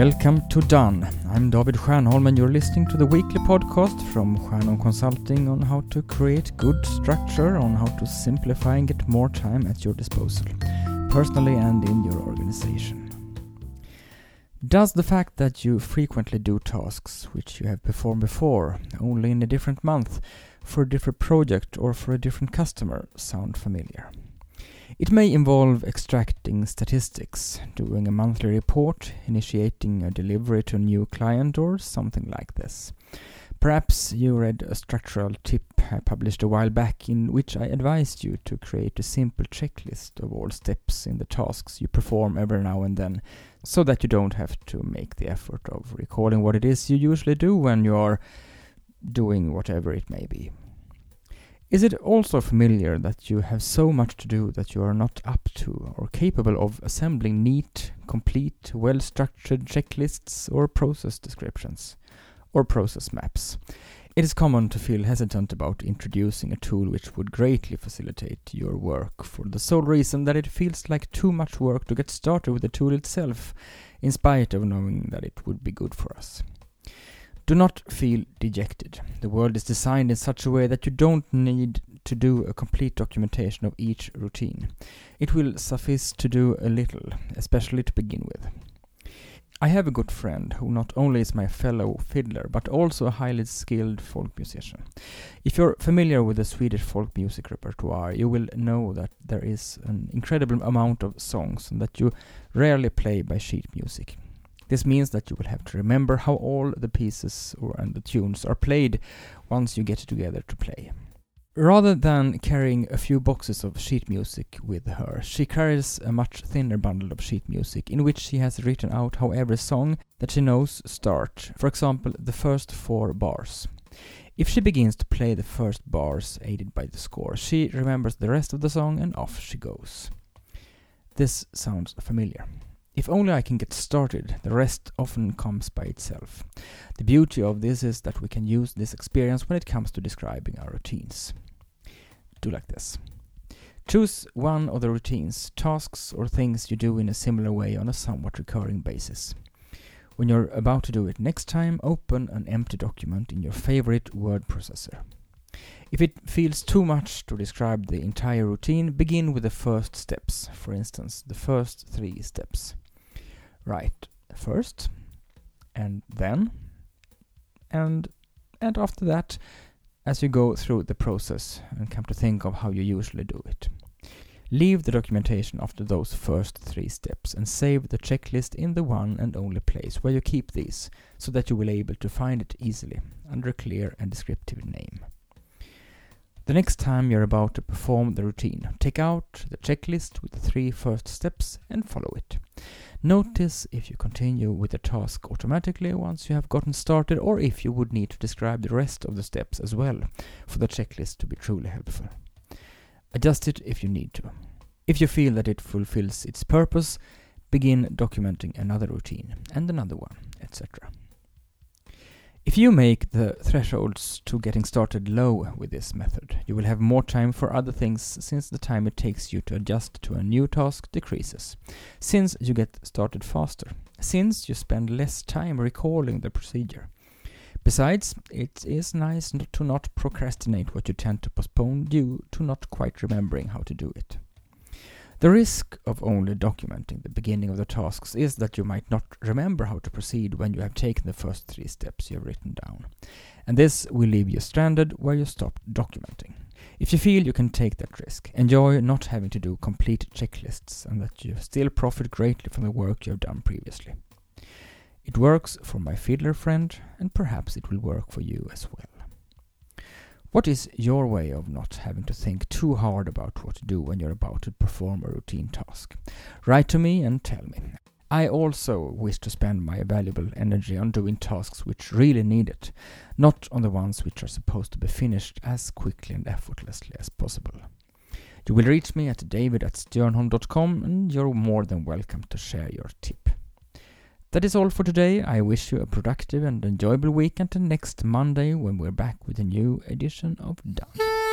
Welcome to Done. I'm David Stjernholm and you're listening to the weekly podcast from Stjernholm Consulting on how to create good structure, on how to simplify and get more time at your disposal, personally and in your organization. Does the fact that you frequently do tasks which you have performed before, only in a different month, for a different project or for a different customer, sound familiar? It may involve extracting statistics, doing a monthly report, initiating a delivery to a new client, or something like this. Perhaps you read a structural tip I published a while back in which I advised you to create a simple checklist of all steps in the tasks you perform every now and then, so that you don't have to make the effort of recalling what it is you usually do when you are doing whatever it may be. Is it also familiar that you have so much to do that you are not up to or capable of assembling neat, complete, well structured checklists or process descriptions or process maps? It is common to feel hesitant about introducing a tool which would greatly facilitate your work for the sole reason that it feels like too much work to get started with the tool itself, in spite of knowing that it would be good for us. Do not feel dejected. The world is designed in such a way that you don't need to do a complete documentation of each routine. It will suffice to do a little, especially to begin with. I have a good friend who not only is my fellow fiddler but also a highly skilled folk musician. If you're familiar with the Swedish folk music repertoire, you will know that there is an incredible amount of songs and that you rarely play by sheet music. This means that you will have to remember how all the pieces or, and the tunes are played once you get together to play. Rather than carrying a few boxes of sheet music with her, she carries a much thinner bundle of sheet music in which she has written out how every song that she knows starts, for example, the first four bars. If she begins to play the first bars aided by the score, she remembers the rest of the song and off she goes. This sounds familiar. If only I can get started, the rest often comes by itself. The beauty of this is that we can use this experience when it comes to describing our routines. Do like this. Choose one of the routines, tasks, or things you do in a similar way on a somewhat recurring basis. When you're about to do it next time, open an empty document in your favorite word processor. If it feels too much to describe the entire routine, begin with the first steps, for instance, the first three steps. Write first, and then, and and after that, as you go through the process and come to think of how you usually do it. Leave the documentation after those first three steps and save the checklist in the one and only place where you keep these so that you will be able to find it easily under a clear and descriptive name. The next time you're about to perform the routine, take out the checklist with the three first steps and follow it. Notice if you continue with the task automatically once you have gotten started or if you would need to describe the rest of the steps as well for the checklist to be truly helpful. Adjust it if you need to. If you feel that it fulfills its purpose, begin documenting another routine and another one, etc. If you make the thresholds to getting started low with this method, you will have more time for other things since the time it takes you to adjust to a new task decreases, since you get started faster, since you spend less time recalling the procedure. Besides, it is nice not to not procrastinate what you tend to postpone due to not quite remembering how to do it. The risk of only documenting the beginning of the tasks is that you might not remember how to proceed when you have taken the first three steps you have written down. And this will leave you stranded where you stopped documenting. If you feel you can take that risk, enjoy not having to do complete checklists and that you still profit greatly from the work you have done previously. It works for my fiddler friend, and perhaps it will work for you as well. What is your way of not having to think too hard about what to do when you're about to perform a routine task? Write to me and tell me. I also wish to spend my valuable energy on doing tasks which really need it, not on the ones which are supposed to be finished as quickly and effortlessly as possible. You will reach me at david at and you're more than welcome to share your tip. That is all for today. I wish you a productive and enjoyable week until next Monday when we're back with a new edition of Done.